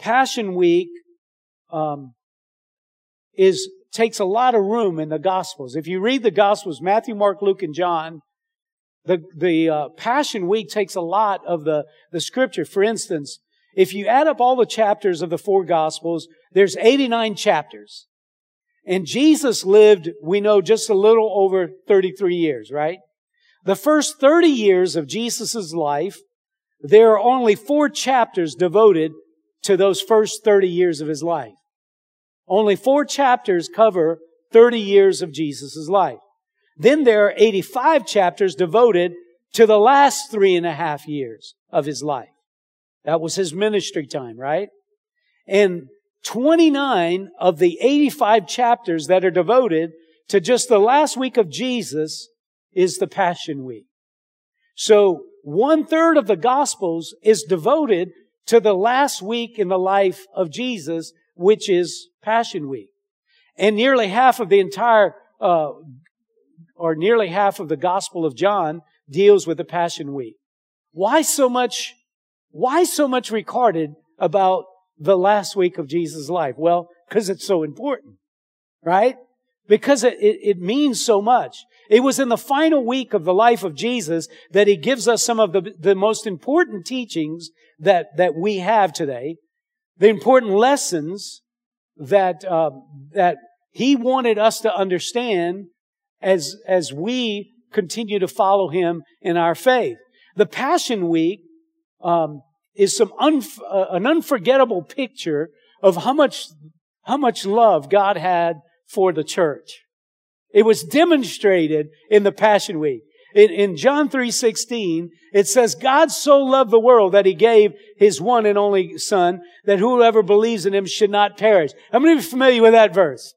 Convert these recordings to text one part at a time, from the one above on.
Passion Week um, is takes a lot of room in the Gospels. If you read the Gospels, Matthew, Mark, Luke, and John, the the uh, Passion Week takes a lot of the the Scripture. For instance, if you add up all the chapters of the four Gospels, there's 89 chapters. And Jesus lived, we know, just a little over 33 years, right? The first 30 years of Jesus' life, there are only four chapters devoted to those first 30 years of his life. Only four chapters cover 30 years of Jesus' life. Then there are 85 chapters devoted to the last three and a half years of his life. That was his ministry time, right? And 29 of the 85 chapters that are devoted to just the last week of Jesus is the Passion Week. So one third of the Gospels is devoted to the last week in the life of Jesus, which is Passion Week. And nearly half of the entire, uh, or nearly half of the Gospel of John deals with the Passion Week. Why so much, why so much recorded about the last week of Jesus' life? Well, because it's so important, right? Because it, it, it, means so much. It was in the final week of the life of Jesus that he gives us some of the, the most important teachings that, that we have today, the important lessons that, uh, that he wanted us to understand as, as we continue to follow him in our faith. The Passion Week um, is some unf- uh, an unforgettable picture of how much how much love God had for the church. It was demonstrated in the Passion Week. In, in John 3.16, it says, God so loved the world that he gave his one and only son that whoever believes in him should not perish. How many of you familiar with that verse?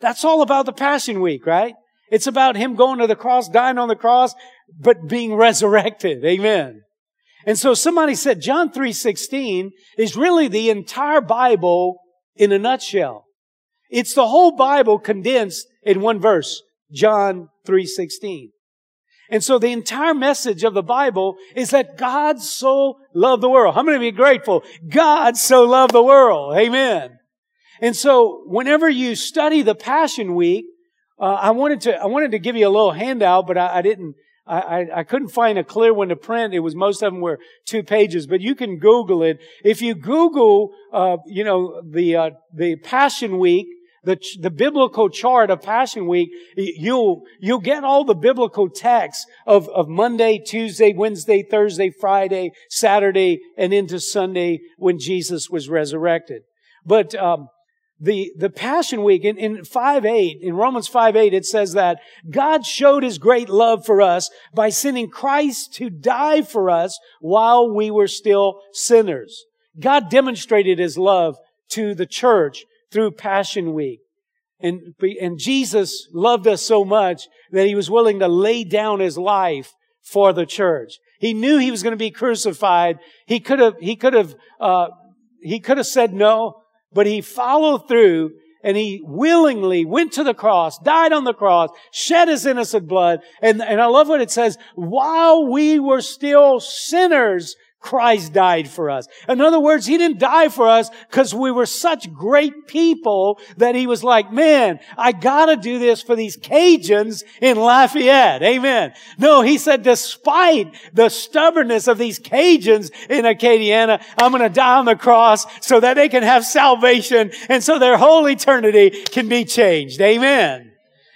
That's all about the Passion Week, right? It's about him going to the cross, dying on the cross, but being resurrected. Amen. And so somebody said John 3.16 is really the entire Bible in a nutshell. It's the whole Bible condensed in one verse, John 3.16. And so the entire message of the Bible is that God so loved the world. How many of you grateful? God so loved the world. Amen. And so whenever you study the Passion Week, uh, I wanted to, I wanted to give you a little handout, but I, I didn't, I, I, couldn't find a clear one to print. It was most of them were two pages, but you can Google it. If you Google, uh, you know, the uh, the Passion Week, the the biblical chart of Passion Week, you'll you'll get all the biblical texts of of Monday, Tuesday, Wednesday, Thursday, Friday, Saturday, and into Sunday when Jesus was resurrected. But um, the, the Passion Week in, in 5 8, in Romans 5 8, it says that God showed his great love for us by sending Christ to die for us while we were still sinners. God demonstrated his love to the church through Passion Week. And, and Jesus loved us so much that he was willing to lay down his life for the church. He knew he was going to be crucified. He could have, he could have, uh, he could have said no. But he followed through and he willingly went to the cross, died on the cross, shed his innocent blood. And, and I love what it says, while we were still sinners, Christ died for us. In other words, He didn't die for us because we were such great people that He was like, man, I gotta do this for these Cajuns in Lafayette. Amen. No, He said, despite the stubbornness of these Cajuns in Acadiana, I'm gonna die on the cross so that they can have salvation and so their whole eternity can be changed. Amen.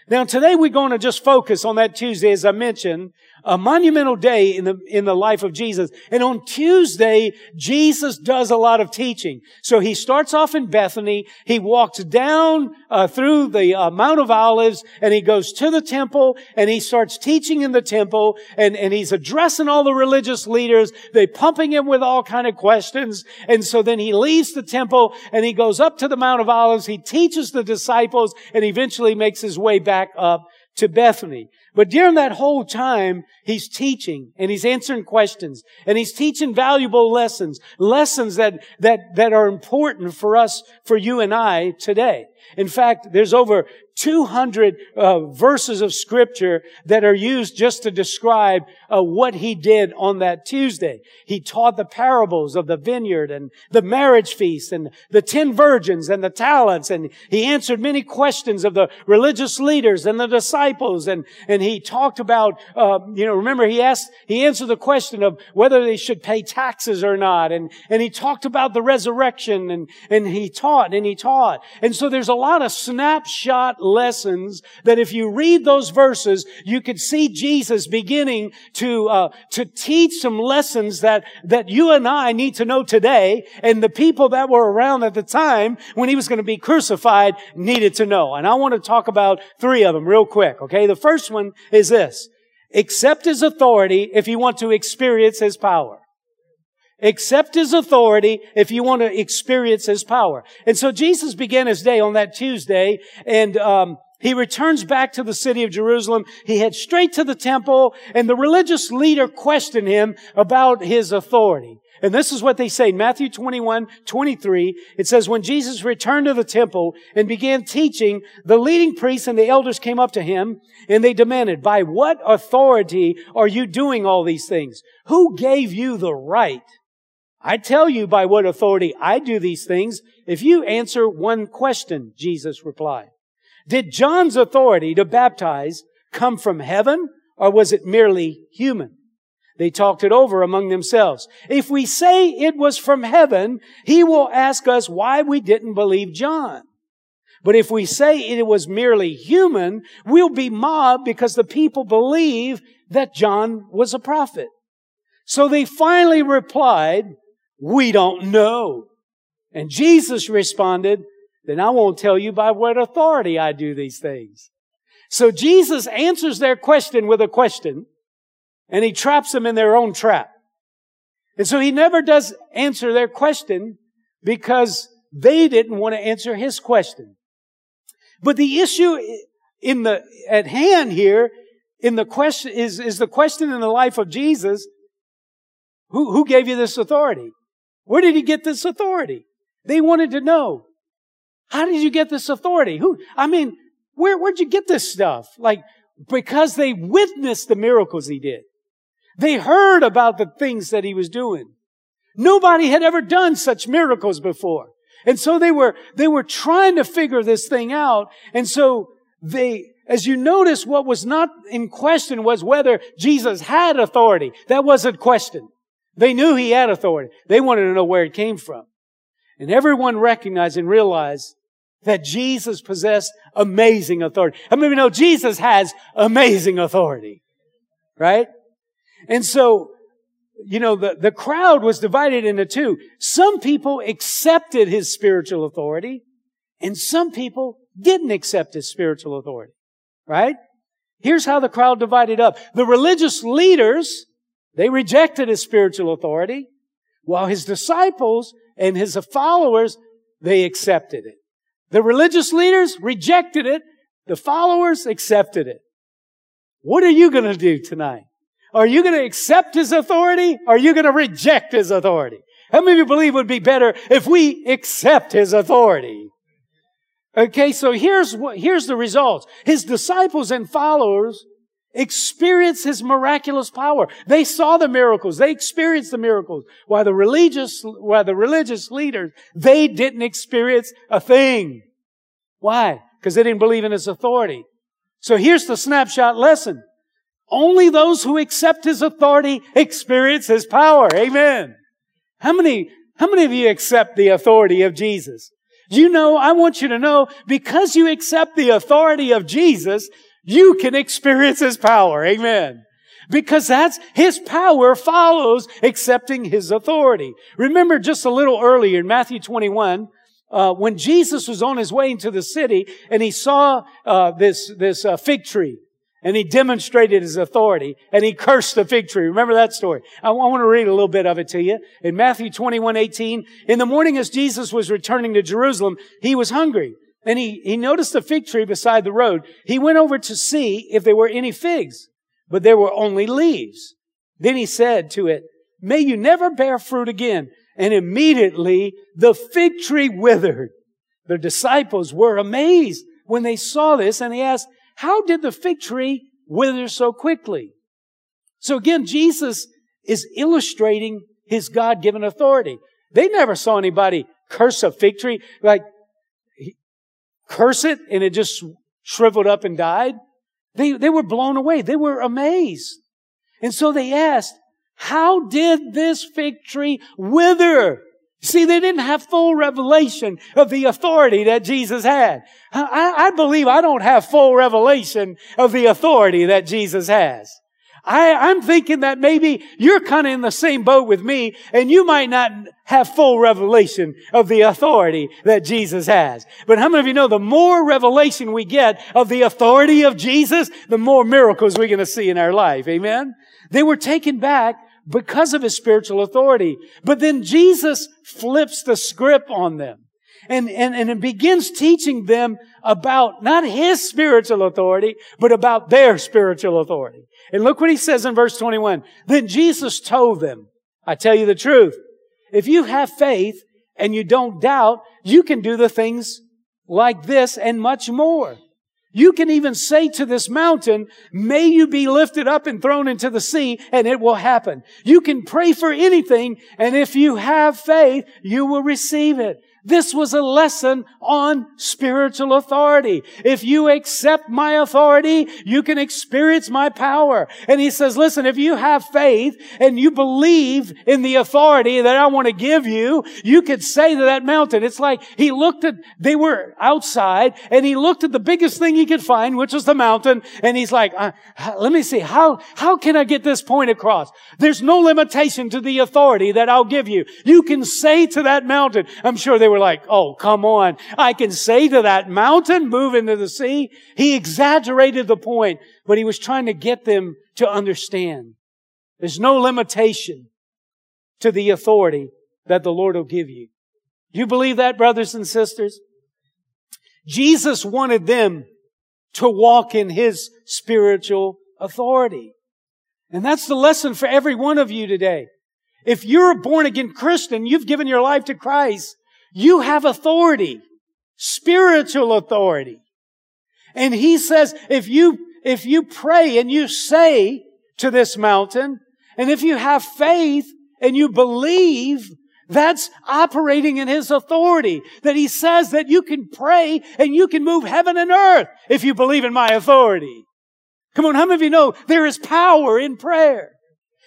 Now today we're going to just focus on that Tuesday, as I mentioned, a monumental day in the, in the life of Jesus. And on Tuesday, Jesus does a lot of teaching. So he starts off in Bethany. He walks down uh, through the uh, Mount of Olives and he goes to the temple and he starts teaching in the temple and, and he's addressing all the religious leaders. They're pumping him with all kind of questions. And so then he leaves the temple and he goes up to the Mount of Olives. He teaches the disciples and eventually makes his way back up to Bethany. But during that whole time, he's teaching and he's answering questions and he's teaching valuable lessons, lessons that, that, that are important for us, for you and I today. In fact, there's over 200 uh, verses of scripture that are used just to describe uh, what he did on that Tuesday. He taught the parables of the vineyard and the marriage feast and the ten virgins and the talents. And he answered many questions of the religious leaders and the disciples. And, and he talked about, uh, you know, remember he asked, he answered the question of whether they should pay taxes or not. And, and he talked about the resurrection and, and he taught and he taught. And so there's a lot of snapshot lessons that if you read those verses, you could see Jesus beginning to uh, to teach some lessons that that you and I need to know today, and the people that were around at the time when he was going to be crucified needed to know. And I want to talk about three of them real quick. Okay, the first one is this: accept his authority if you want to experience his power. Accept His authority if you want to experience His power. And so Jesus began His day on that Tuesday and, um, he returns back to the city of Jerusalem. He heads straight to the temple and the religious leader questioned him about his authority. And this is what they say. in Matthew 21, 23. It says, when Jesus returned to the temple and began teaching, the leading priests and the elders came up to him and they demanded, by what authority are you doing all these things? Who gave you the right I tell you by what authority I do these things if you answer one question, Jesus replied. Did John's authority to baptize come from heaven or was it merely human? They talked it over among themselves. If we say it was from heaven, he will ask us why we didn't believe John. But if we say it was merely human, we'll be mobbed because the people believe that John was a prophet. So they finally replied, we don't know. And Jesus responded, then I won't tell you by what authority I do these things. So Jesus answers their question with a question and he traps them in their own trap. And so he never does answer their question because they didn't want to answer his question. But the issue in the, at hand here, in the question, is, is the question in the life of Jesus, who, who gave you this authority? Where did he get this authority? They wanted to know. How did you get this authority? Who, I mean, where, where'd you get this stuff? Like, because they witnessed the miracles he did. They heard about the things that he was doing. Nobody had ever done such miracles before. And so they were, they were trying to figure this thing out. And so they, as you notice, what was not in question was whether Jesus had authority. That wasn't question. They knew he had authority. They wanted to know where it came from. And everyone recognized and realized that Jesus possessed amazing authority. I mean, you know, Jesus has amazing authority. Right? And so, you know, the, the crowd was divided into two. Some people accepted his spiritual authority and some people didn't accept his spiritual authority. Right? Here's how the crowd divided up. The religious leaders they rejected his spiritual authority, while his disciples and his followers, they accepted it. The religious leaders rejected it. The followers accepted it. What are you going to do tonight? Are you going to accept his authority? Or are you going to reject his authority? How many of you believe it would be better if we accept his authority? Okay, so here's what, here's the results. His disciples and followers experience his miraculous power. They saw the miracles. They experienced the miracles. While the religious, while the religious leaders, they didn't experience a thing. Why? Because they didn't believe in his authority. So here's the snapshot lesson. Only those who accept his authority experience his power. Amen. How many, how many of you accept the authority of Jesus? You know, I want you to know, because you accept the authority of Jesus, you can experience His power. Amen. Because that's, His power follows accepting His authority. Remember just a little earlier in Matthew 21, uh, when Jesus was on his way into the city and he saw uh, this this uh, fig tree and he demonstrated his authority and he cursed the fig tree. Remember that story? I, want to read a little bit of it to you. In Matthew 21, 18, in the morning as Jesus was returning to Jerusalem, he was hungry. And he, he noticed a fig tree beside the road. He went over to see if there were any figs, but there were only leaves. Then he said to it, may you never bear fruit again. And immediately the fig tree withered. The disciples were amazed when they saw this and they asked, how did the fig tree wither so quickly? So again, Jesus is illustrating his God-given authority. They never saw anybody curse a fig tree, like curse it and it just shriveled up and died. They, they were blown away. They were amazed. And so they asked, how did this fig tree wither? See, they didn't have full revelation of the authority that Jesus had. I, I, believe I don't have full revelation of the authority that Jesus has. I, I'm thinking that maybe you're kind of in the same boat with me and you might not have full revelation of the authority that Jesus has. But how many of you know the more revelation we get of the authority of Jesus, the more miracles we're going to see in our life. Amen? They were taken back because of his spiritual authority. But then Jesus flips the script on them and, and, and begins teaching them about not his spiritual authority, but about their spiritual authority. And look what he says in verse 21. Then Jesus told them, I tell you the truth. If you have faith and you don't doubt, you can do the things like this and much more. You can even say to this mountain, may you be lifted up and thrown into the sea, and it will happen. You can pray for anything, and if you have faith, you will receive it. This was a lesson on spiritual authority. If you accept my authority, you can experience my power. And he says, listen, if you have faith and you believe in the authority that I want to give you, you could say to that mountain, it's like he looked at, they were outside and he looked at the biggest thing he could find, which was the mountain. And he's like, uh, let me see, how, how can I get this point across? There's no limitation to the authority that I'll give you. You can say to that mountain, I'm sure they were like, oh, come on. I can say to that mountain, move into the sea. He exaggerated the point, but he was trying to get them to understand. There's no limitation to the authority that the Lord will give you. You believe that, brothers and sisters? Jesus wanted them to walk in His spiritual authority. And that's the lesson for every one of you today. If you're a born again Christian, you've given your life to Christ, you have authority, spiritual authority. And he says, if you, if you pray and you say to this mountain, and if you have faith and you believe, that's operating in his authority. That he says that you can pray and you can move heaven and earth if you believe in my authority. Come on, how many of you know there is power in prayer?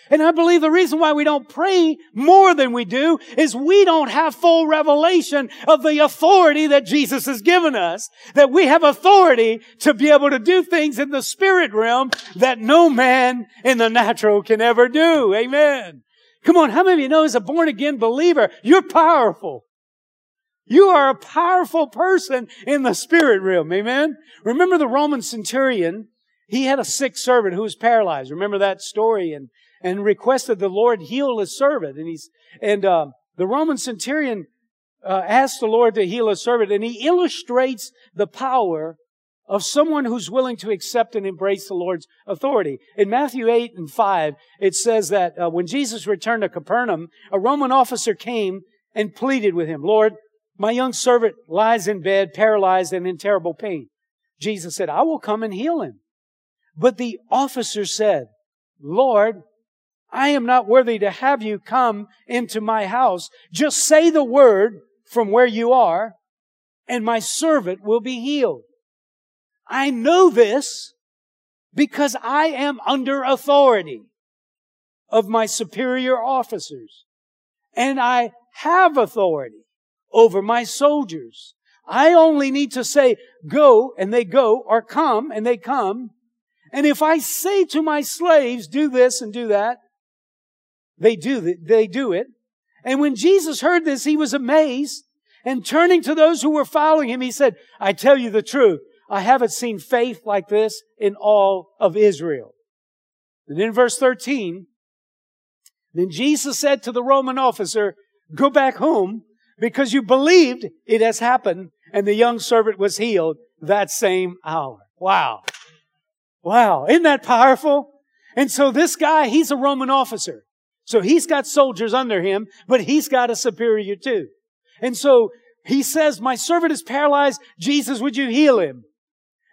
And I believe the reason why we don't pray more than we do is we don't have full revelation of the authority that Jesus has given us. That we have authority to be able to do things in the spirit realm that no man in the natural can ever do. Amen. Come on, how many of you know as a born again believer, you're powerful. You are a powerful person in the spirit realm. Amen. Remember the Roman centurion? He had a sick servant who was paralyzed. Remember that story? And and requested the Lord heal his servant. And he's, and, uh, the Roman centurion, uh, asked the Lord to heal his servant and he illustrates the power of someone who's willing to accept and embrace the Lord's authority. In Matthew 8 and 5, it says that uh, when Jesus returned to Capernaum, a Roman officer came and pleaded with him, Lord, my young servant lies in bed, paralyzed and in terrible pain. Jesus said, I will come and heal him. But the officer said, Lord, I am not worthy to have you come into my house. Just say the word from where you are, and my servant will be healed. I know this because I am under authority of my superior officers. And I have authority over my soldiers. I only need to say, go, and they go, or come, and they come. And if I say to my slaves, do this and do that, they do, they do it. And when Jesus heard this, he was amazed. And turning to those who were following him, he said, I tell you the truth. I haven't seen faith like this in all of Israel. And in verse 13, then Jesus said to the Roman officer, go back home because you believed it has happened and the young servant was healed that same hour. Wow. Wow. Isn't that powerful? And so this guy, he's a Roman officer. So he's got soldiers under him, but he's got a superior too. And so he says, my servant is paralyzed. Jesus, would you heal him?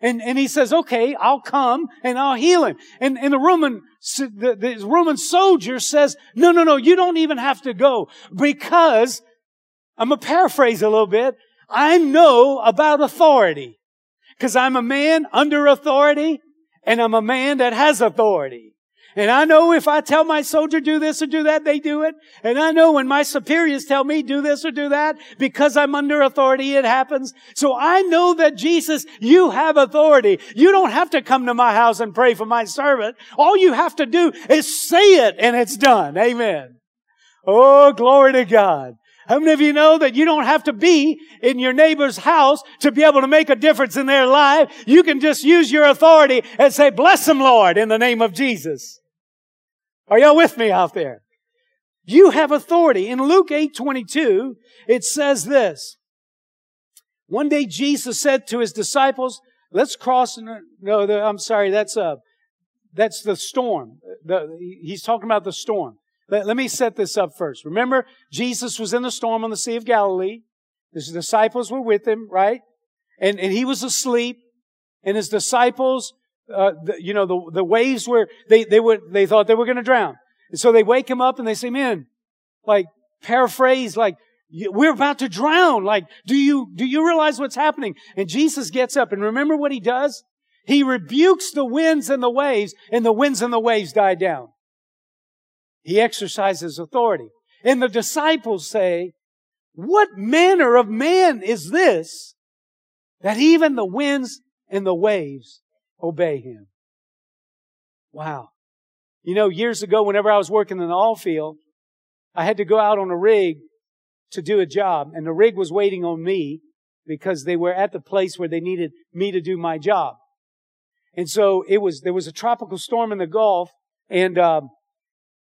And, and he says, okay, I'll come and I'll heal him. And, and the Roman, the, the Roman soldier says, no, no, no, you don't even have to go because I'm going to paraphrase a little bit. I know about authority because I'm a man under authority and I'm a man that has authority. And I know if I tell my soldier do this or do that, they do it. And I know when my superiors tell me do this or do that, because I'm under authority, it happens. So I know that Jesus, you have authority. You don't have to come to my house and pray for my servant. All you have to do is say it and it's done. Amen. Oh, glory to God. How many of you know that you don't have to be in your neighbor's house to be able to make a difference in their life? You can just use your authority and say, bless them, Lord, in the name of Jesus. Are y'all with me out there? You have authority. In Luke 8 22, it says this. One day Jesus said to his disciples, let's cross, no, the, I'm sorry, that's, uh, that's the storm. The, he's talking about the storm. Let, let me set this up first. Remember, Jesus was in the storm on the Sea of Galilee. His disciples were with him, right? And, and he was asleep. And his disciples uh, the, you know, the, the waves were, they, they would, they thought they were going to drown. And so they wake him up and they say, man, like, paraphrase, like, we're about to drown. Like, do you, do you realize what's happening? And Jesus gets up and remember what he does? He rebukes the winds and the waves and the winds and the waves die down. He exercises authority. And the disciples say, what manner of man is this that even the winds and the waves obey him. Wow. You know, years ago, whenever I was working in the oil field, I had to go out on a rig to do a job, and the rig was waiting on me because they were at the place where they needed me to do my job. And so it was, there was a tropical storm in the Gulf, and, um,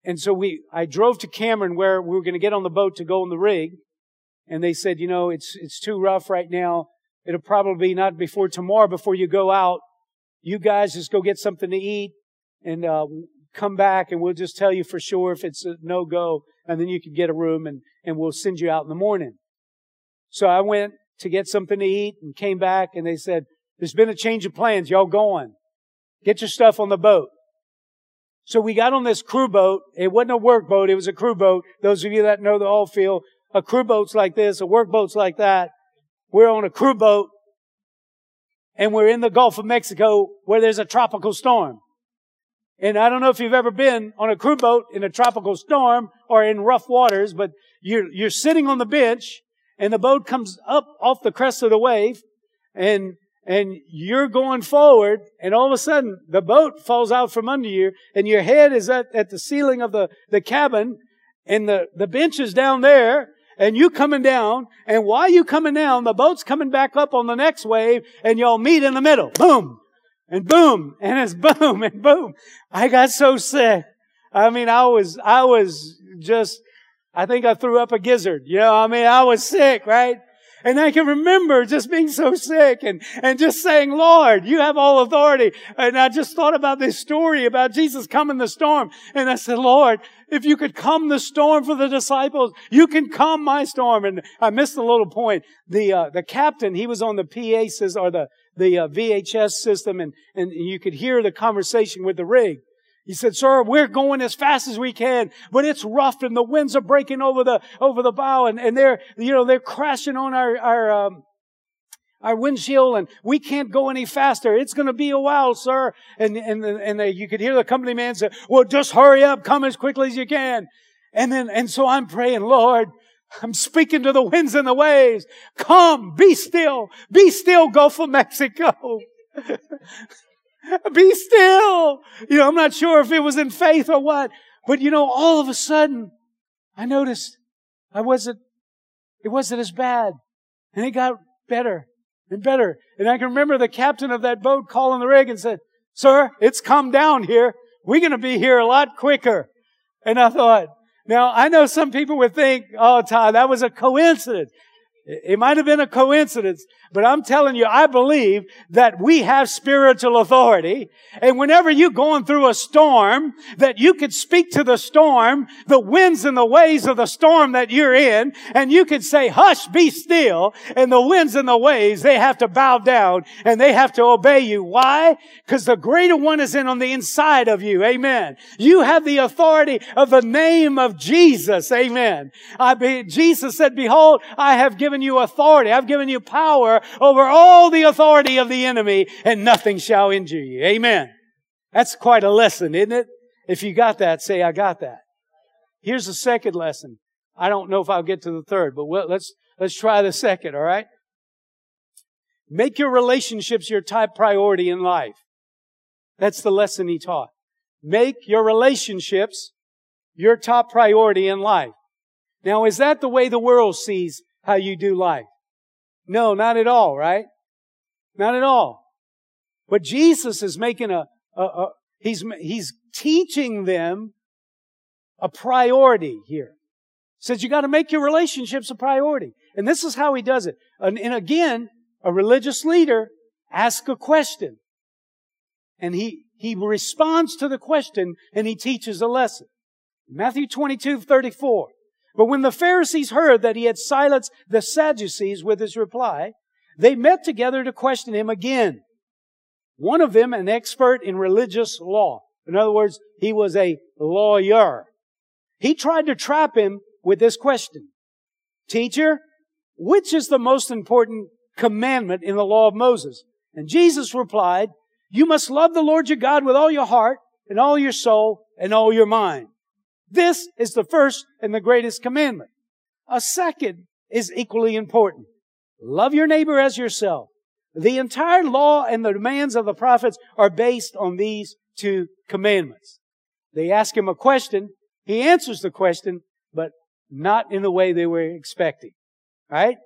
and so we, I drove to Cameron where we were going to get on the boat to go on the rig, and they said, you know, it's, it's too rough right now. It'll probably be not before tomorrow before you go out you guys just go get something to eat and uh, come back and we'll just tell you for sure if it's a no go and then you can get a room and, and we'll send you out in the morning. So I went to get something to eat and came back and they said, there's been a change of plans. Y'all going. Get your stuff on the boat. So we got on this crew boat. It wasn't a work boat. It was a crew boat. Those of you that know the oil field, a crew boat's like this, a work boat's like that. We're on a crew boat and we're in the Gulf of Mexico where there's a tropical storm. And I don't know if you've ever been on a crew boat in a tropical storm or in rough waters, but you're, you're sitting on the bench and the boat comes up off the crest of the wave and, and you're going forward and all of a sudden the boat falls out from under you and your head is at, at the ceiling of the, the cabin and the, the bench is down there and you coming down, and while you coming down, the boat's coming back up on the next wave, and y'all meet in the middle. Boom! And boom! And it's boom and boom. I got so sick. I mean, I was, I was just, I think I threw up a gizzard. You know, I mean, I was sick, right? And I can remember just being so sick and, and just saying, Lord, you have all authority. And I just thought about this story about Jesus coming the storm. And I said, Lord, if you could calm the storm for the disciples, you can calm my storm. And I missed a little point. The, uh, the captain, he was on the PA system or the, the uh, VHS system and, and you could hear the conversation with the rig. He said, sir, we're going as fast as we can, but it's rough and the winds are breaking over the, over the bow and, and they're, you know, they're crashing on our, our, um, our windshield and we can't go any faster. It's going to be a while, sir. And, and, and you could hear the company man say, well, just hurry up, come as quickly as you can. And then, and so I'm praying, Lord, I'm speaking to the winds and the waves. Come, be still, be still, Gulf of Mexico. Be still. You know, I'm not sure if it was in faith or what, but you know, all of a sudden, I noticed I wasn't, it wasn't as bad. And it got better and better. And I can remember the captain of that boat calling the rig and said, sir, it's come down here. We're going to be here a lot quicker. And I thought, now I know some people would think, oh, Todd, that was a coincidence. It might have been a coincidence, but I'm telling you, I believe that we have spiritual authority. And whenever you're going through a storm, that you could speak to the storm, the winds and the waves of the storm that you're in, and you could say, hush, be still. And the winds and the waves, they have to bow down and they have to obey you. Why? Because the greater one is in on the inside of you. Amen. You have the authority of the name of Jesus. Amen. I be, Jesus said, behold, I have given you authority. I've given you power over all the authority of the enemy and nothing shall injure you. Amen. That's quite a lesson, isn't it? If you got that, say, I got that. Here's the second lesson. I don't know if I'll get to the third, but let's, let's try the second, all right? Make your relationships your top priority in life. That's the lesson he taught. Make your relationships your top priority in life. Now, is that the way the world sees how you do life? No, not at all, right? Not at all. But Jesus is making a, a, a he's, he's teaching them a priority here. Says you got to make your relationships a priority. And this is how he does it. And, and again, a religious leader asks a question. And he, he responds to the question and he teaches a lesson. Matthew 22, 34. But when the Pharisees heard that he had silenced the Sadducees with his reply, they met together to question him again. One of them, an expert in religious law. In other words, he was a lawyer. He tried to trap him with this question. Teacher, which is the most important commandment in the law of Moses? And Jesus replied, you must love the Lord your God with all your heart and all your soul and all your mind. This is the first and the greatest commandment. A second is equally important. Love your neighbor as yourself. The entire law and the demands of the prophets are based on these two commandments. They ask him a question. He answers the question, but not in the way they were expecting. Right?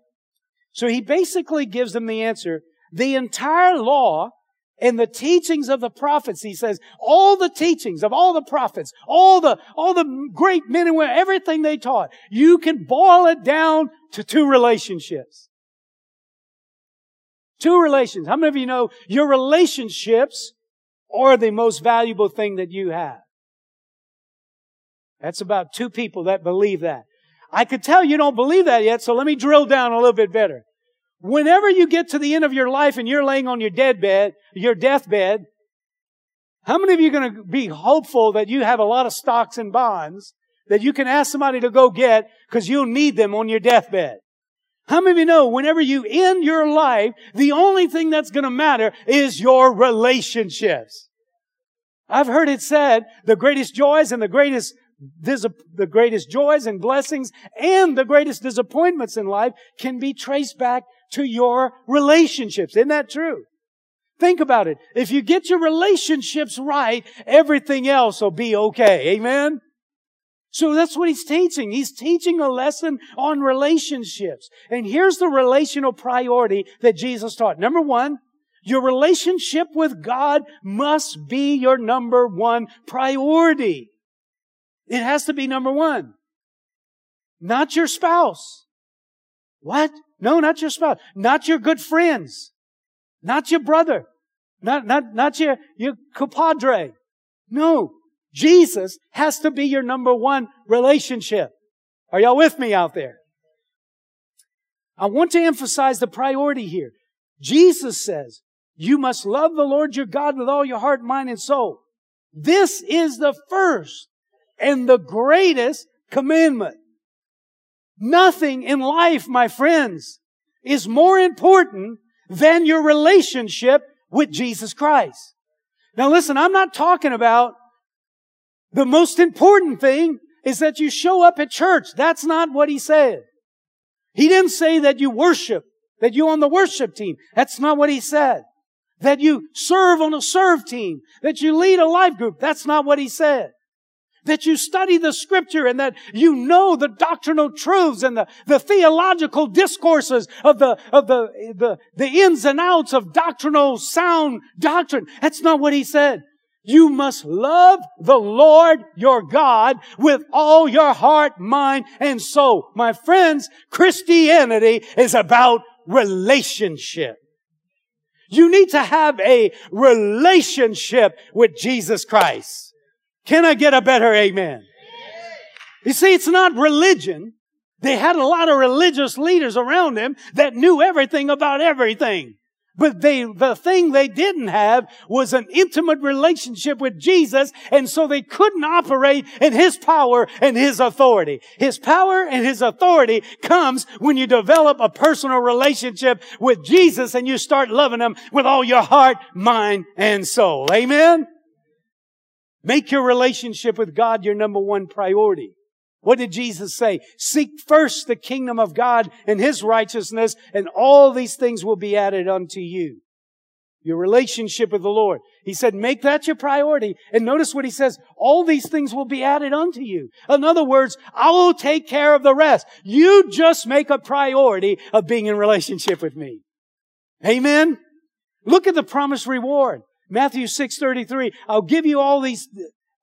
So he basically gives them the answer. The entire law in the teachings of the prophets, he says, all the teachings of all the prophets, all the, all the great men and women, everything they taught, you can boil it down to two relationships. Two relations. How many of you know your relationships are the most valuable thing that you have? That's about two people that believe that. I could tell you don't believe that yet, so let me drill down a little bit better. Whenever you get to the end of your life and you're laying on your deathbed, your deathbed, how many of you are going to be hopeful that you have a lot of stocks and bonds that you can ask somebody to go get because you'll need them on your deathbed? How many of you know whenever you end your life, the only thing that's going to matter is your relationships? I've heard it said the greatest joys and the greatest the greatest joys and blessings and the greatest disappointments in life can be traced back to your relationships. Isn't that true? Think about it. If you get your relationships right, everything else will be okay. Amen? So that's what he's teaching. He's teaching a lesson on relationships. And here's the relational priority that Jesus taught. Number one, your relationship with God must be your number one priority. It has to be number one. Not your spouse. What? No, not your spouse. Not your good friends. Not your brother. Not, not, not your, your compadre. No. Jesus has to be your number one relationship. Are y'all with me out there? I want to emphasize the priority here. Jesus says, you must love the Lord your God with all your heart, mind, and soul. This is the first and the greatest commandment. Nothing in life, my friends, is more important than your relationship with Jesus Christ. Now listen, I'm not talking about the most important thing is that you show up at church. That's not what he said. He didn't say that you worship, that you on the worship team. That's not what he said. That you serve on a serve team, that you lead a life group. That's not what he said that you study the scripture and that you know the doctrinal truths and the, the theological discourses of the, of the, the, the ins and outs of doctrinal sound doctrine. That's not what he said. You must love the Lord your God with all your heart, mind, and soul. My friends, Christianity is about relationship. You need to have a relationship with Jesus Christ. Can I get a better amen? You see, it's not religion. They had a lot of religious leaders around them that knew everything about everything. But they, the thing they didn't have was an intimate relationship with Jesus, and so they couldn't operate in His power and His authority. His power and His authority comes when you develop a personal relationship with Jesus and you start loving Him with all your heart, mind, and soul. Amen? Make your relationship with God your number one priority. What did Jesus say? Seek first the kingdom of God and His righteousness, and all these things will be added unto you. Your relationship with the Lord. He said, make that your priority. And notice what He says, all these things will be added unto you. In other words, I will take care of the rest. You just make a priority of being in relationship with me. Amen? Look at the promised reward. Matthew 6:33 I'll give you all these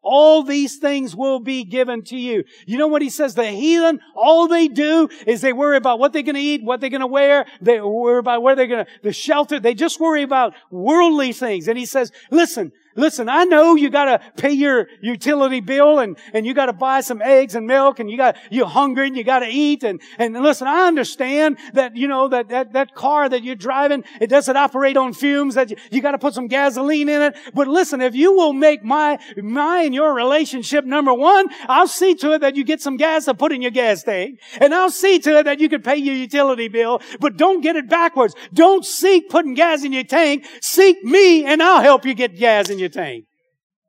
all these things will be given to you. You know what he says? The heathen, all they do is they worry about what they're going to eat, what they're going to wear. They worry about where they're going to, the shelter. They just worry about worldly things. And he says, listen, Listen, I know you gotta pay your utility bill and, and you gotta buy some eggs and milk and you got, you're hungry and you gotta eat and, and listen, I understand that, you know, that, that, that car that you're driving, it doesn't operate on fumes, that you, you gotta put some gasoline in it. But listen, if you will make my, my and your relationship number one, I'll see to it that you get some gas to put in your gas tank. And I'll see to it that you can pay your utility bill, but don't get it backwards. Don't seek putting gas in your tank. Seek me and I'll help you get gas in your tank.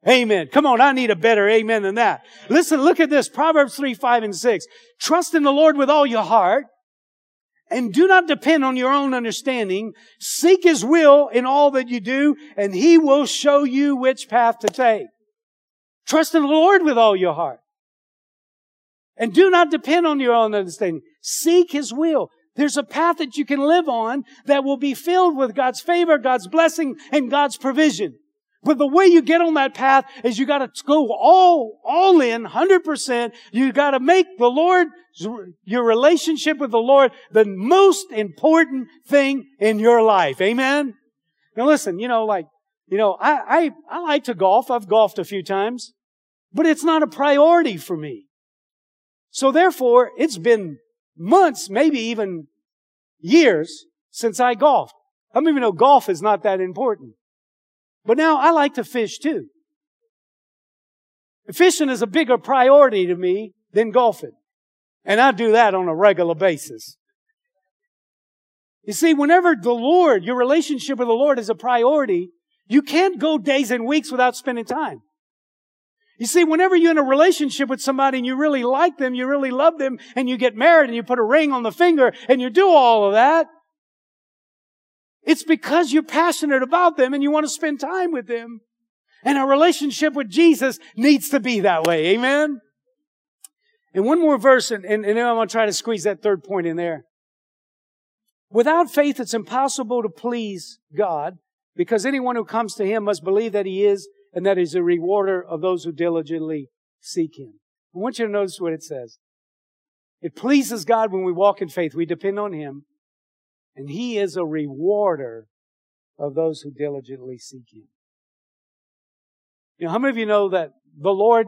Amen. Come on, I need a better amen than that. Listen, look at this. Proverbs 3, 5, and 6. Trust in the Lord with all your heart and do not depend on your own understanding. Seek His will in all that you do and He will show you which path to take. Trust in the Lord with all your heart. And do not depend on your own understanding. Seek His will. There's a path that you can live on that will be filled with God's favor, God's blessing, and God's provision. But the way you get on that path is you gotta go all, all in, 100%. You gotta make the Lord, your relationship with the Lord, the most important thing in your life. Amen? Now listen, you know, like, you know, I, I, I like to golf. I've golfed a few times, but it's not a priority for me. So therefore, it's been months, maybe even years since I golfed. Many of you know golf is not that important? But now I like to fish too. Fishing is a bigger priority to me than golfing. And I do that on a regular basis. You see, whenever the Lord, your relationship with the Lord is a priority, you can't go days and weeks without spending time. You see, whenever you're in a relationship with somebody and you really like them, you really love them, and you get married and you put a ring on the finger and you do all of that, it's because you're passionate about them and you want to spend time with them. And a relationship with Jesus needs to be that way. Amen? And one more verse, and, and, and then I'm going to try to squeeze that third point in there. Without faith, it's impossible to please God because anyone who comes to Him must believe that He is and that He's a rewarder of those who diligently seek Him. I want you to notice what it says. It pleases God when we walk in faith. We depend on Him. And he is a rewarder of those who diligently seek him. You know, how many of you know that the Lord,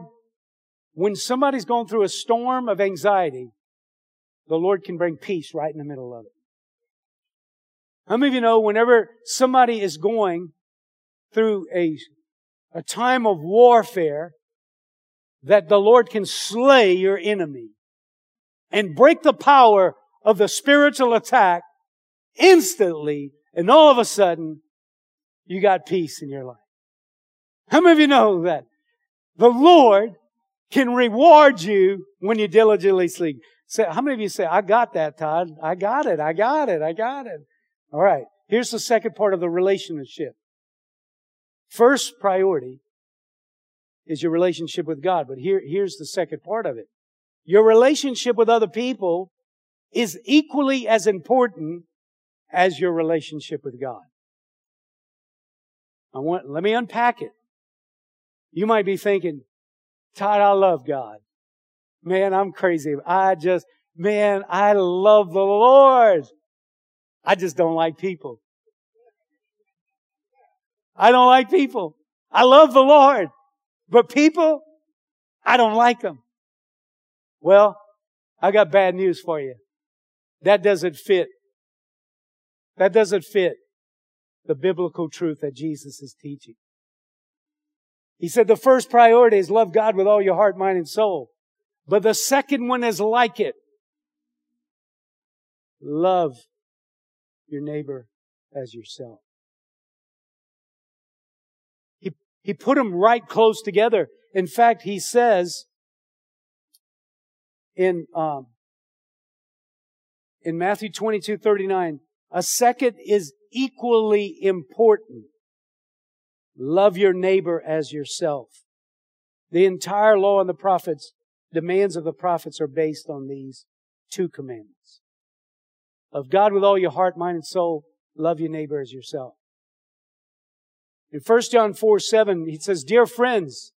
when somebody's going through a storm of anxiety, the Lord can bring peace right in the middle of it. How many of you know whenever somebody is going through a, a time of warfare, that the Lord can slay your enemy and break the power of the spiritual attack instantly, and all of a sudden, you got peace in your life. How many of you know that the Lord can reward you when you diligently seek? Say, how many of you say, I got that, Todd? I got it. I got it. I got it. All right. Here's the second part of the relationship. First priority is your relationship with God. But here, here's the second part of it. Your relationship with other people is equally as important as your relationship with God. I want, let me unpack it. You might be thinking, Todd, I love God. Man, I'm crazy. I just, man, I love the Lord. I just don't like people. I don't like people. I love the Lord. But people, I don't like them. Well, I got bad news for you. That doesn't fit. That doesn't fit the biblical truth that Jesus is teaching. He said the first priority is love God with all your heart, mind, and soul. But the second one is like it. Love your neighbor as yourself. He, he put them right close together. In fact, he says in, um, in Matthew 22, 39, a second is equally important. Love your neighbor as yourself. The entire law and the prophets, demands of the prophets are based on these two commandments. Love God with all your heart, mind, and soul. Love your neighbor as yourself. In 1 John 4, 7, he says, Dear friends,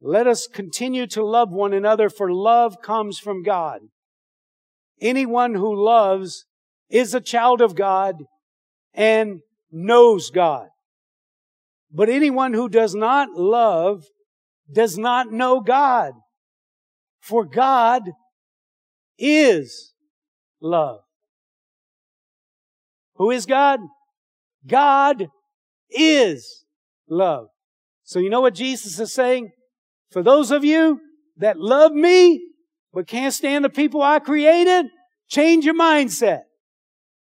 let us continue to love one another for love comes from God. Anyone who loves is a child of God and knows God. But anyone who does not love does not know God. For God is love. Who is God? God is love. So you know what Jesus is saying? For those of you that love me, but can't stand the people I created, change your mindset.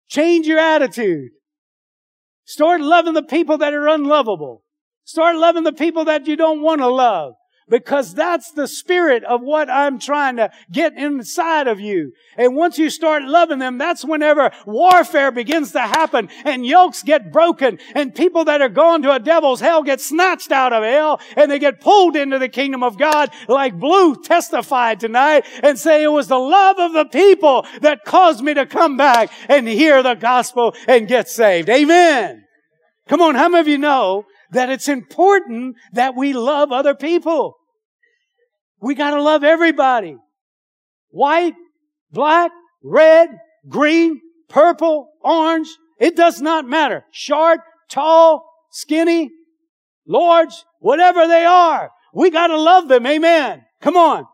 Change your attitude. Start loving the people that are unlovable. Start loving the people that you don't want to love because that's the spirit of what I'm trying to get inside of you. And once you start loving them, that's whenever warfare begins to happen and yokes get broken and people that are going to a devil's hell get snatched out of hell and they get pulled into the kingdom of God like Blue testified tonight and say it was the love of the people that caused me to come back and hear the gospel and get saved. Amen. Come on, how many of you know that it's important that we love other people? We gotta love everybody. White, black, red, green, purple, orange. It does not matter. Short, tall, skinny, large, whatever they are. We gotta love them. Amen. Come on.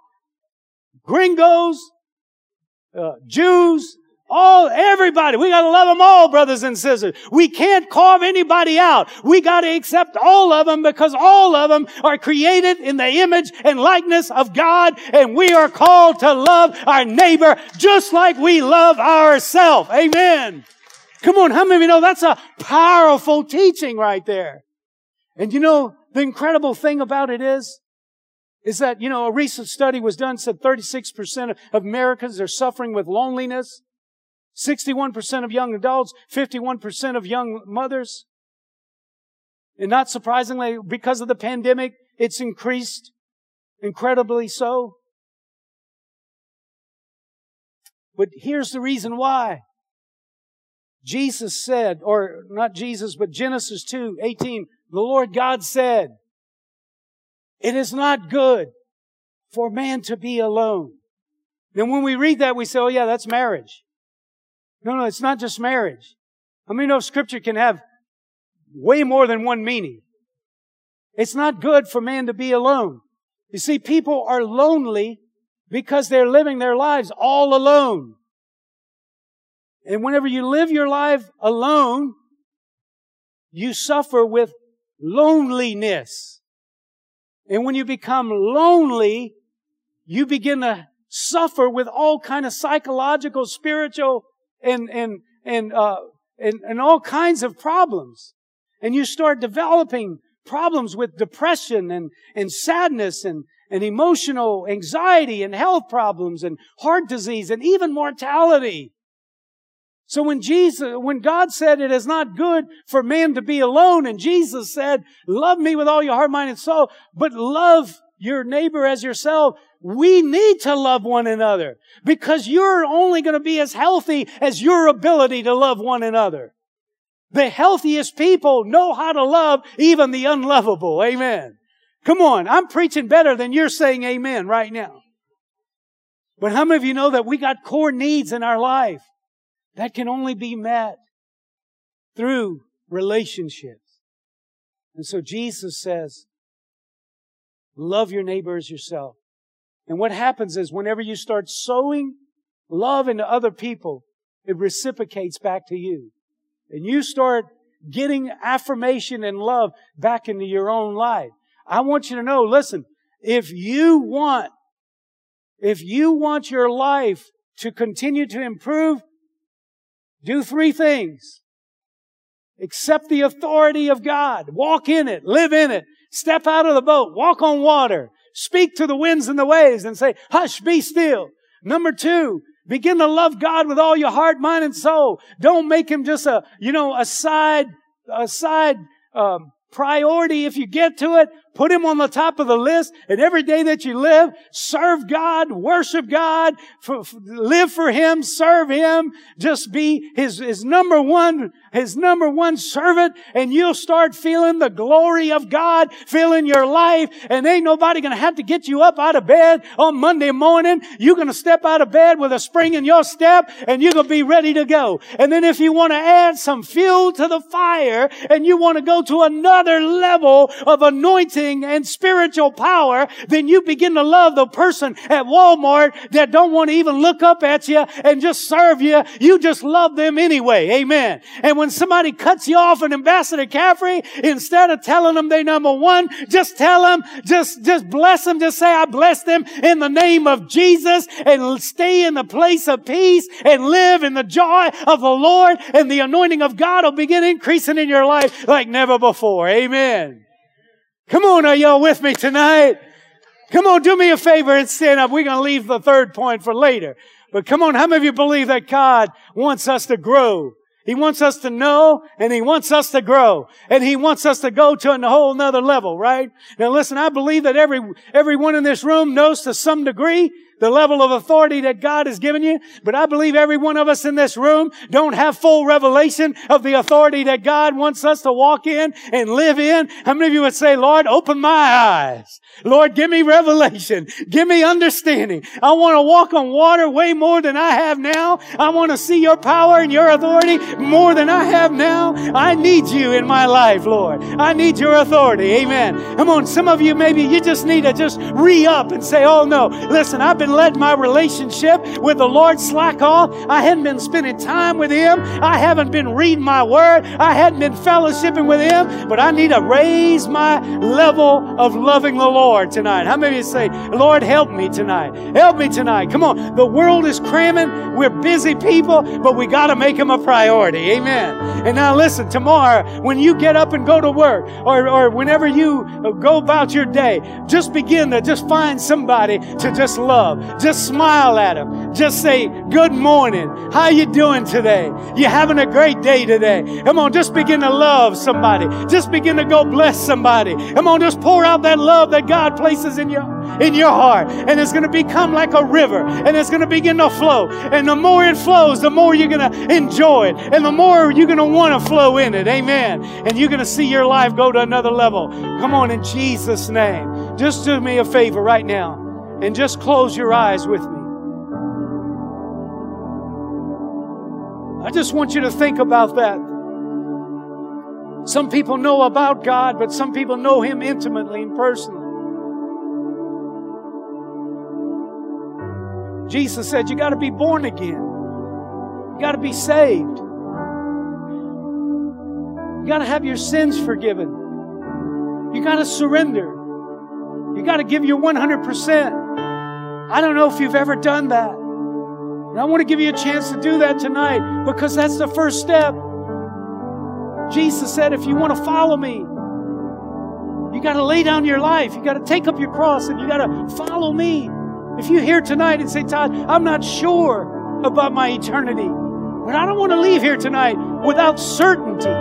Gringos, uh, Jews, all, everybody. We gotta love them all, brothers and sisters. We can't carve anybody out. We gotta accept all of them because all of them are created in the image and likeness of God and we are called to love our neighbor just like we love ourselves. Amen. Come on, how many of you know that's a powerful teaching right there? And you know, the incredible thing about it is, is that, you know, a recent study was done said 36% of Americans are suffering with loneliness. 61% of young adults, 51% of young mothers. And not surprisingly, because of the pandemic, it's increased incredibly so. But here's the reason why. Jesus said, or not Jesus, but Genesis 2, 18, the Lord God said, it is not good for man to be alone. Then when we read that, we say, oh yeah, that's marriage. No, no, it's not just marriage. I mean, no scripture can have way more than one meaning. It's not good for man to be alone. You see, people are lonely because they're living their lives all alone. And whenever you live your life alone, you suffer with loneliness. And when you become lonely, you begin to suffer with all kind of psychological, spiritual, and, and, and, uh, and, and all kinds of problems. And you start developing problems with depression and, and sadness and, and emotional anxiety and health problems and heart disease and even mortality. So when Jesus, when God said it is not good for man to be alone and Jesus said, love me with all your heart, mind, and soul, but love your neighbor as yourself, we need to love one another because you're only going to be as healthy as your ability to love one another. The healthiest people know how to love even the unlovable. Amen. Come on, I'm preaching better than you're saying amen right now. But how many of you know that we got core needs in our life that can only be met through relationships? And so Jesus says, love your neighbor as yourself. And what happens is whenever you start sowing love into other people, it reciprocates back to you. And you start getting affirmation and love back into your own life. I want you to know, listen, if you want, if you want your life to continue to improve, do three things. Accept the authority of God. Walk in it. Live in it. Step out of the boat. Walk on water. Speak to the winds and the waves and say, hush, be still. Number two, begin to love God with all your heart, mind, and soul. Don't make him just a, you know, a side, a side, um, priority if you get to it. Put him on the top of the list. And every day that you live, serve God, worship God, for, live for him, serve him. Just be his, his number one, his number one servant. And you'll start feeling the glory of God filling your life. And ain't nobody gonna have to get you up out of bed on Monday morning. You're gonna step out of bed with a spring in your step and you're gonna be ready to go. And then if you want to add some fuel to the fire and you want to go to another level of anointing and spiritual power, then you begin to love the person at Walmart that don't want to even look up at you and just serve you. You just love them anyway. Amen. And when somebody cuts you off an Ambassador Caffery, instead of telling them they number one, just tell them, just, just bless them, just say, I bless them in the name of Jesus and stay in the place of peace and live in the joy of the Lord and the anointing of God will begin increasing in your life like never before. Amen. Come on, are y'all with me tonight? Come on, do me a favor and stand up. We're going to leave the third point for later. But come on, how many of you believe that God wants us to grow? He wants us to know and He wants us to grow. And He wants us to go to a whole nother level, right? Now listen, I believe that every, everyone in this room knows to some degree the level of authority that God has given you. But I believe every one of us in this room don't have full revelation of the authority that God wants us to walk in and live in. How many of you would say, Lord, open my eyes? Lord, give me revelation. Give me understanding. I want to walk on water way more than I have now. I want to see your power and your authority more than I have now. I need you in my life, Lord. I need your authority. Amen. Come on. Some of you, maybe you just need to just re up and say, Oh no, listen, I've been let my relationship with the Lord slack off. I hadn't been spending time with Him. I haven't been reading my word. I hadn't been fellowshipping with Him, but I need to raise my level of loving the Lord. Lord tonight? How many of you say, Lord, help me tonight? Help me tonight. Come on. The world is cramming. We're busy people, but we got to make them a priority. Amen. And now listen, tomorrow, when you get up and go to work or, or whenever you go about your day, just begin to just find somebody to just love. Just smile at them. Just say, good morning. How you doing today? You having a great day today? Come on, just begin to love somebody. Just begin to go bless somebody. Come on, just pour out that love that God God places in your in your heart. And it's going to become like a river and it's going to begin to flow. And the more it flows, the more you're going to enjoy it. And the more you're going to want to flow in it. Amen. And you're going to see your life go to another level. Come on in Jesus' name. Just do me a favor right now and just close your eyes with me. I just want you to think about that. Some people know about God, but some people know Him intimately and personally. Jesus said, You got to be born again. You got to be saved. You got to have your sins forgiven. You got to surrender. You got to give your 100%. I don't know if you've ever done that. And I want to give you a chance to do that tonight because that's the first step. Jesus said, if you want to follow me, you got to lay down your life. You got to take up your cross and you got to follow me. If you're here tonight and say, Todd, I'm not sure about my eternity, but I don't want to leave here tonight without certainty.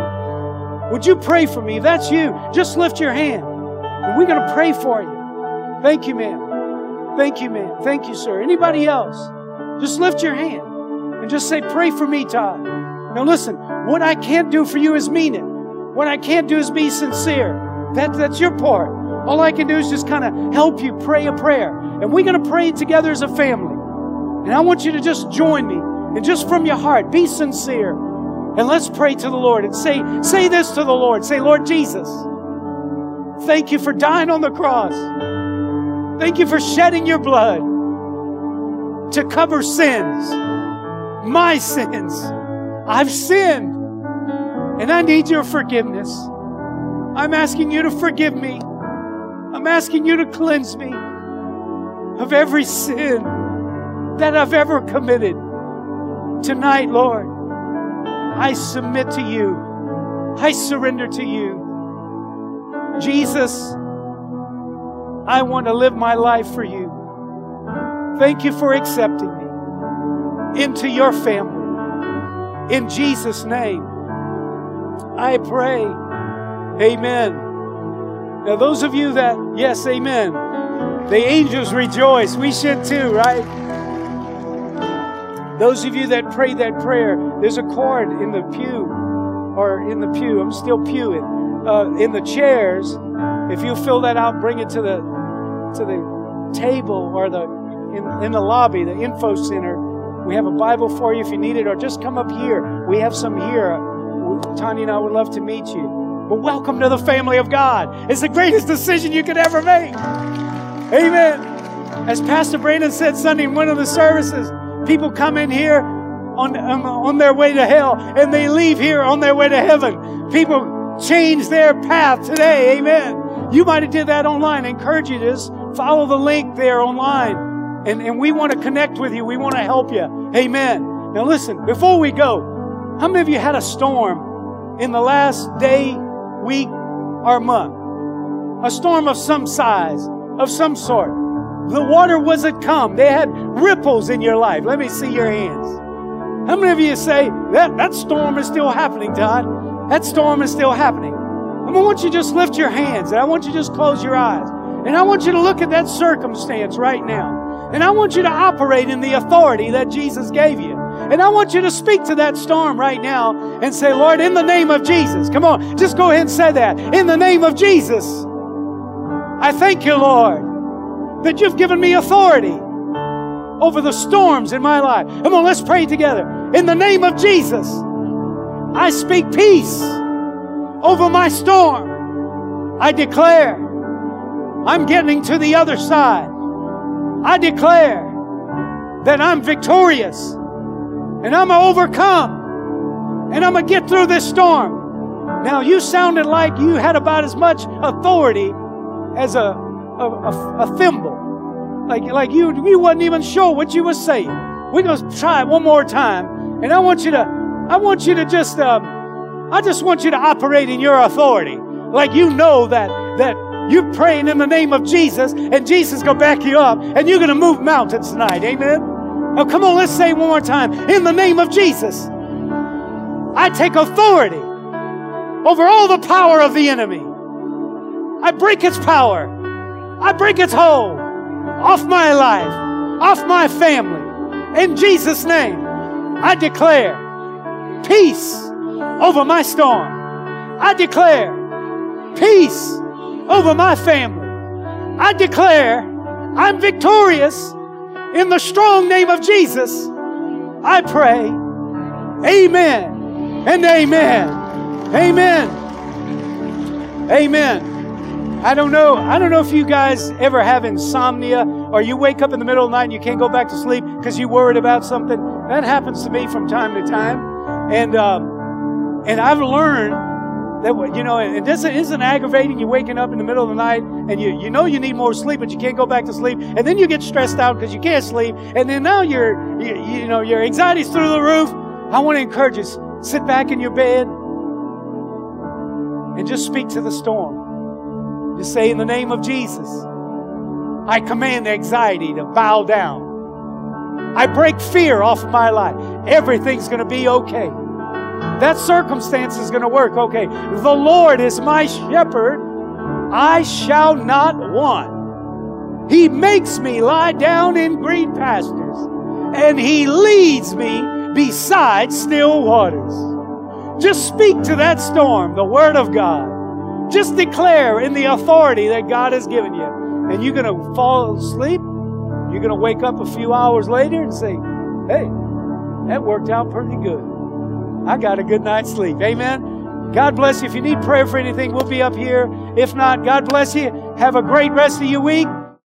Would you pray for me? If that's you, just lift your hand. And we're going to pray for you. Thank you, ma'am. Thank you, ma'am. Thank you, sir. Anybody else? Just lift your hand and just say, Pray for me, Todd. Now, listen, what I can't do for you is mean it. What I can't do is be sincere. That, that's your part. All I can do is just kind of help you pray a prayer. And we're going to pray together as a family. And I want you to just join me. And just from your heart, be sincere. And let's pray to the Lord and say, say this to the Lord. Say, Lord Jesus, thank you for dying on the cross. Thank you for shedding your blood to cover sins, my sins. I've sinned and I need your forgiveness. I'm asking you to forgive me. I'm asking you to cleanse me of every sin that I've ever committed. Tonight, Lord, I submit to you. I surrender to you. Jesus, I want to live my life for you. Thank you for accepting me into your family. In Jesus' name, I pray. Amen. Now, those of you that, yes, amen. The angels rejoice. We should too, right? Those of you that prayed that prayer, there's a cord in the pew, or in the pew. I'm still pewing. Uh, in the chairs. If you fill that out, bring it to the to the table or the in, in the lobby, the info center. We have a Bible for you if you need it, or just come up here. We have some here. Tanya and I would love to meet you. But welcome to the family of God. It's the greatest decision you could ever make. Amen. As Pastor Brandon said Sunday in one of the services, people come in here on, on, on their way to hell and they leave here on their way to heaven. People change their path today. Amen. You might have did that online. I encourage you to just follow the link there online. And, and we want to connect with you. We want to help you. Amen. Now listen, before we go, how many of you had a storm in the last day, week, or month? A storm of some size, of some sort. The water wasn't come. They had ripples in your life. Let me see your hands. How many of you say, that, that storm is still happening, Todd? That storm is still happening. I want you to just lift your hands and I want you to just close your eyes. And I want you to look at that circumstance right now. And I want you to operate in the authority that Jesus gave you. And I want you to speak to that storm right now and say, Lord, in the name of Jesus. Come on, just go ahead and say that. In the name of Jesus. I thank you, Lord, that you've given me authority over the storms in my life. Come on, let's pray together. In the name of Jesus, I speak peace over my storm. I declare I'm getting to the other side. I declare that I'm victorious and I'm going to overcome and I'm going to get through this storm. Now, you sounded like you had about as much authority as a, a, a, a thimble. Like, like you, you wasn't even sure what you were saying. We're going to try it one more time. And I want you to, I want you to just, um, I just want you to operate in your authority. Like you know that, that you're praying in the name of Jesus and Jesus going to back you up and you're going to move mountains tonight. Amen. Oh, come on, let's say one more time. In the name of Jesus, I take authority over all the power of the enemy. I break its power. I break its hold off my life, off my family. In Jesus' name, I declare peace over my storm. I declare peace over my family. I declare I'm victorious in the strong name of Jesus, I pray. Amen and amen. Amen. Amen. I don't know. I don't know if you guys ever have insomnia or you wake up in the middle of the night and you can't go back to sleep because you're worried about something. That happens to me from time to time. And, um, and I've learned that, you know, and this isn't aggravating you waking up in the middle of the night and you, you know you need more sleep, but you can't go back to sleep. And then you get stressed out because you can't sleep. And then now your, you, you know, your anxiety's through the roof. I want to encourage you, sit back in your bed and just speak to the storm. Just say, in the name of Jesus, I command anxiety to bow down. I break fear off of my life. Everything's going to be okay. That circumstance is going to work. Okay. The Lord is my shepherd. I shall not want. He makes me lie down in green pastures and he leads me beside still waters. Just speak to that storm, the word of God. Just declare in the authority that God has given you. And you're going to fall asleep. You're going to wake up a few hours later and say, hey, that worked out pretty good. I got a good night's sleep. Amen. God bless you. If you need prayer for anything, we'll be up here. If not, God bless you. Have a great rest of your week.